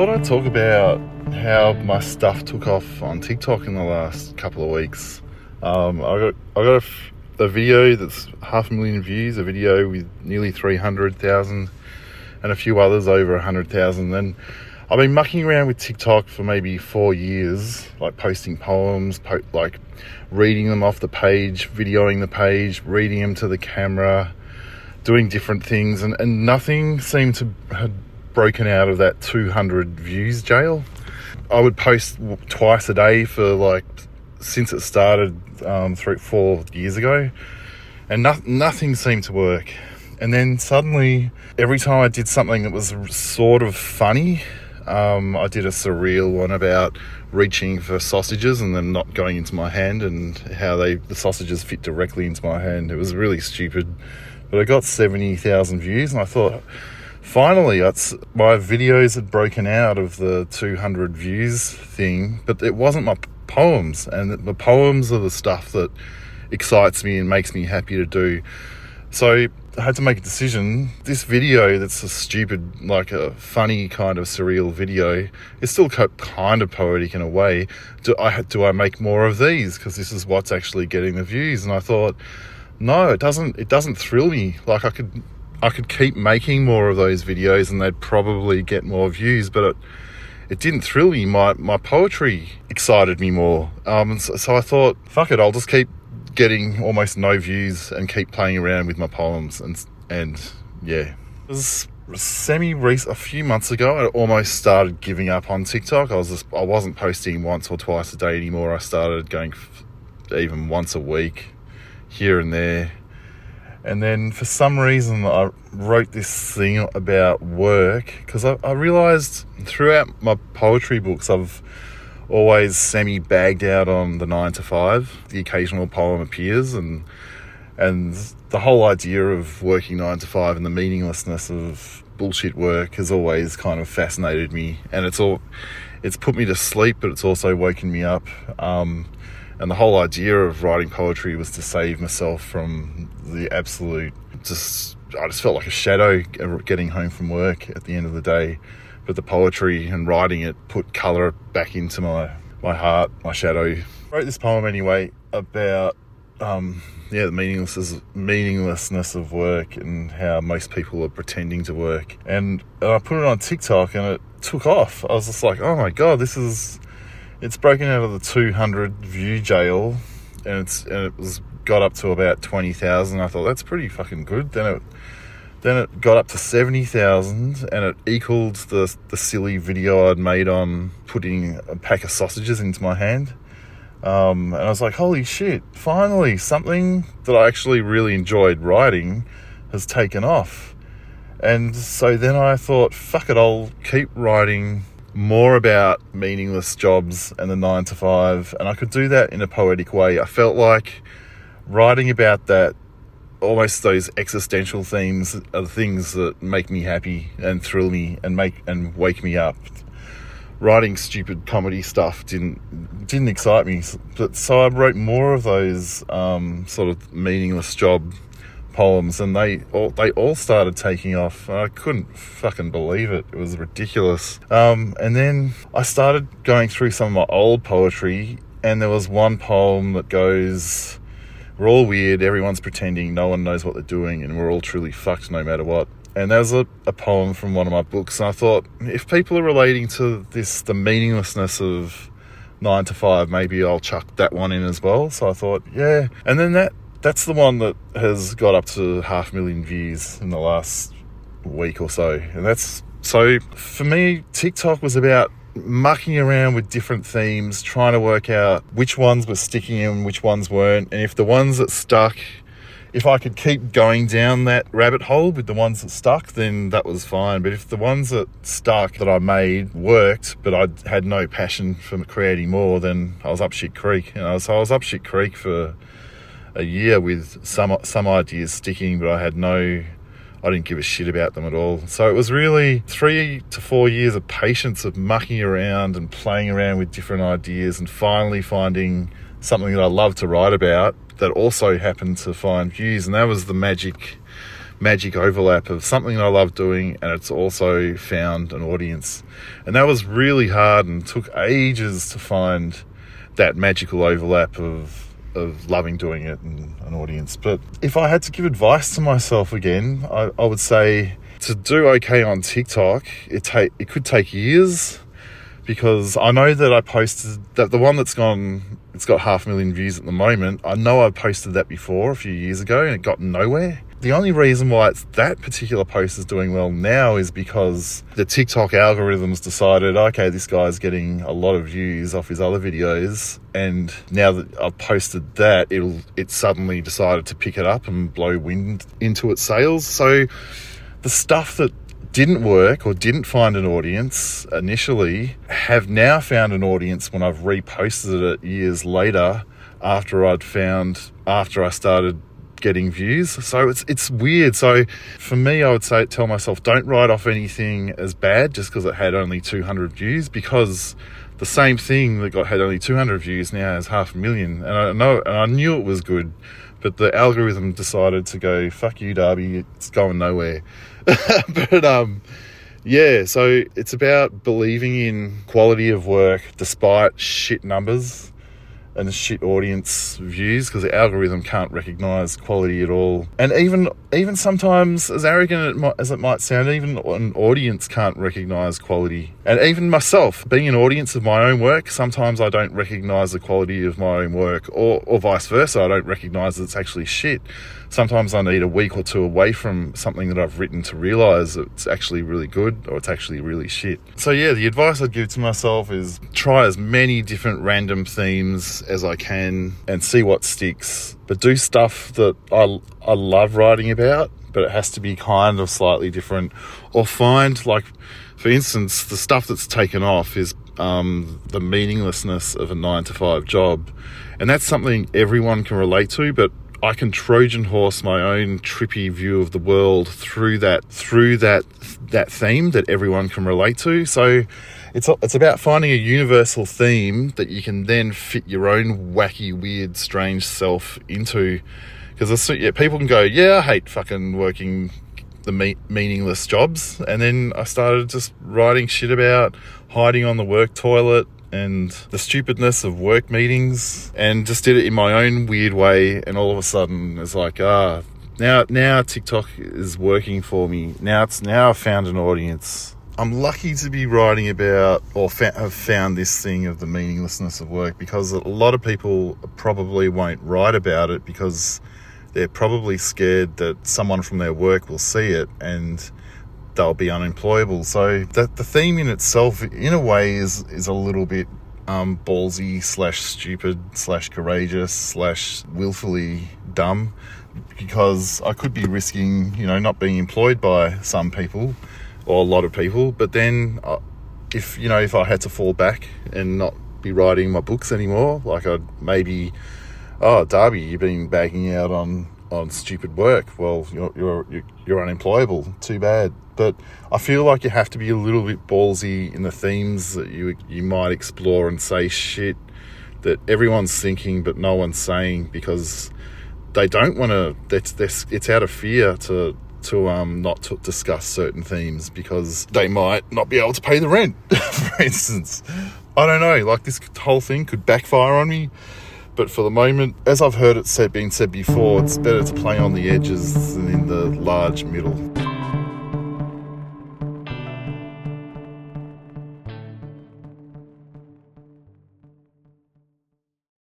thought I'd talk about how my stuff took off on TikTok in the last couple of weeks. Um, I got I got a, f- a video that's half a million views, a video with nearly three hundred thousand, and a few others over hundred thousand. And I've been mucking around with TikTok for maybe four years, like posting poems, po- like reading them off the page, videoing the page, reading them to the camera, doing different things, and, and nothing seemed to have broken out of that 200 views jail. I would post twice a day for like since it started um, three, four years ago, and no, nothing seemed to work. And then suddenly, every time I did something that was sort of funny, um, I did a surreal one about reaching for sausages and then not going into my hand and how they the sausages fit directly into my hand. It was really stupid, but I got seventy thousand views, and I thought finally it's my videos had broken out of the 200 views thing but it wasn't my poems and the poems are the stuff that excites me and makes me happy to do. So i had to make a decision. This video that's a stupid like a funny kind of surreal video is still kind of poetic in a way. Do i do i make more of these? Because this is what's actually getting the views and i thought no it doesn't it doesn't thrill me. Like i could I could keep making more of those videos and they'd probably get more views, but it, it didn't thrill me. My, my poetry excited me more. Um, so, so, I thought, fuck it, I'll just keep getting almost no views and keep playing around with my poems. And, and yeah. It was semi recent, a few months ago, I almost started giving up on TikTok. I was just, I wasn't posting once or twice a day anymore. I started going even once a week here and there and then for some reason, I wrote this thing about work because I, I realized throughout my poetry books, I've always semi bagged out on the nine to five. The occasional poem appears, and and the whole idea of working nine to five and the meaninglessness of bullshit work has always kind of fascinated me, and it's all it's put me to sleep, but it's also woken me up. Um, and the whole idea of writing poetry was to save myself from the absolute just I just felt like a shadow getting home from work at the end of the day. But the poetry and writing it put colour back into my my heart, my shadow. I wrote this poem anyway about um, yeah the meaninglessness meaninglessness of work and how most people are pretending to work. And, and I put it on TikTok and it took off. I was just like, oh my god, this is it's broken out of the 200 view jail and it's and it was got up to about 20,000 I thought that's pretty fucking good. Then it then it got up to 70,000 and it equaled the the silly video I'd made on putting a pack of sausages into my hand. Um, and I was like holy shit finally something that I actually really enjoyed writing has taken off. And so then I thought fuck it I'll keep writing more about meaningless jobs and the nine to five, and I could do that in a poetic way. I felt like writing about that, almost those existential themes, are the things that make me happy and thrill me and make and wake me up. Writing stupid comedy stuff didn't didn't excite me, but so I wrote more of those um, sort of meaningless job poems, and they all they all started taking off. I couldn't fucking believe it. It was ridiculous. Um, and then I started going through some of my old poetry, and there was one poem that goes, "We're all weird. Everyone's pretending. No one knows what they're doing, and we're all truly fucked no matter what." And that was a, a poem from one of my books, and I thought if people are relating to this, the meaninglessness of nine to five, maybe I'll chuck that one in as well. So I thought, yeah. And then that that's the one that has got up to half a million views in the last week or so. And that's so for me, TikTok was about mucking around with different themes, trying to work out which ones were sticking and which ones weren't. And if the ones that stuck, if I could keep going down that rabbit hole with the ones that stuck, then that was fine. But if the ones that stuck that I made worked, but I had no passion for creating more, then I was up shit creek. You know, so I was up shit creek for a year with some some ideas sticking, but I had no, I didn't give a shit about them at all. So it was really three to four years of patience of mucking around and playing around with different ideas, and finally finding something that I love to write about that also happened to find views, and that was the magic magic overlap of something I love doing and it's also found an audience. And that was really hard and took ages to find that magical overlap of of loving doing it and an audience. But if I had to give advice to myself again, I, I would say to do okay on TikTok, it take it could take years because I know that I posted that the one that's gone it's got half a million views at the moment. I know I posted that before a few years ago and it got nowhere the only reason why it's that particular post is doing well now is because the TikTok algorithms decided, okay, this guy's getting a lot of views off his other videos, and now that I've posted that, it'll it suddenly decided to pick it up and blow wind into its sails. So the stuff that didn't work or didn't find an audience initially have now found an audience when I've reposted it years later after I'd found after I started getting views. So it's it's weird. So for me, I would say tell myself don't write off anything as bad just because it had only 200 views because the same thing that got had only 200 views now has half a million. And I know and I knew it was good, but the algorithm decided to go fuck you, Darby. It's going nowhere. but um. Yeah, so it's about believing in quality of work despite shit numbers and shit audience views because the algorithm can't recognize quality at all. And even even sometimes, as arrogant as it might sound, even an audience can't recognize quality. And even myself, being an audience of my own work, sometimes I don't recognize the quality of my own work, or or vice versa. I don't recognize that it's actually shit sometimes I need a week or two away from something that I've written to realize it's actually really good or it's actually really shit. So, yeah, the advice I'd give to myself is try as many different random themes as I can and see what sticks. But do stuff that I, I love writing about, but it has to be kind of slightly different. Or find, like, for instance, the stuff that's taken off is um, the meaninglessness of a nine to five job. And that's something everyone can relate to, but I can Trojan horse my own trippy view of the world through that through that that theme that everyone can relate to. So it's it's about finding a universal theme that you can then fit your own wacky, weird, strange self into. Because yeah, people can go, yeah, I hate fucking working the me- meaningless jobs, and then I started just writing shit about hiding on the work toilet and the stupidness of work meetings and just did it in my own weird way. And all of a sudden it's like ah now now TikTok is working for me. Now it's now I've found an audience I'm lucky to be writing about or fa- have found this thing of the meaninglessness of work because a lot of people probably won't write about it because they're probably scared that someone from their work will see it and they'll be unemployable. So that the theme in itself, in a way, is is a little bit um, ballsy slash stupid slash courageous slash willfully dumb because I could be risking, you know, not being employed by some people or a lot of people. But then, uh, if you know, if I had to fall back and not be writing my books anymore, like I'd maybe, oh, Darby, you've been bagging out on on stupid work. Well, you're you're you're unemployable. Too bad. But I feel like you have to be a little bit ballsy in the themes that you you might explore and say shit that everyone's thinking but no one's saying because they don't want to. That's it's out of fear to to um not to discuss certain themes because they might not be able to pay the rent, for instance. I don't know. Like this whole thing could backfire on me but for the moment, as I've heard it said, being said before, it's better to play on the edges than in the large middle.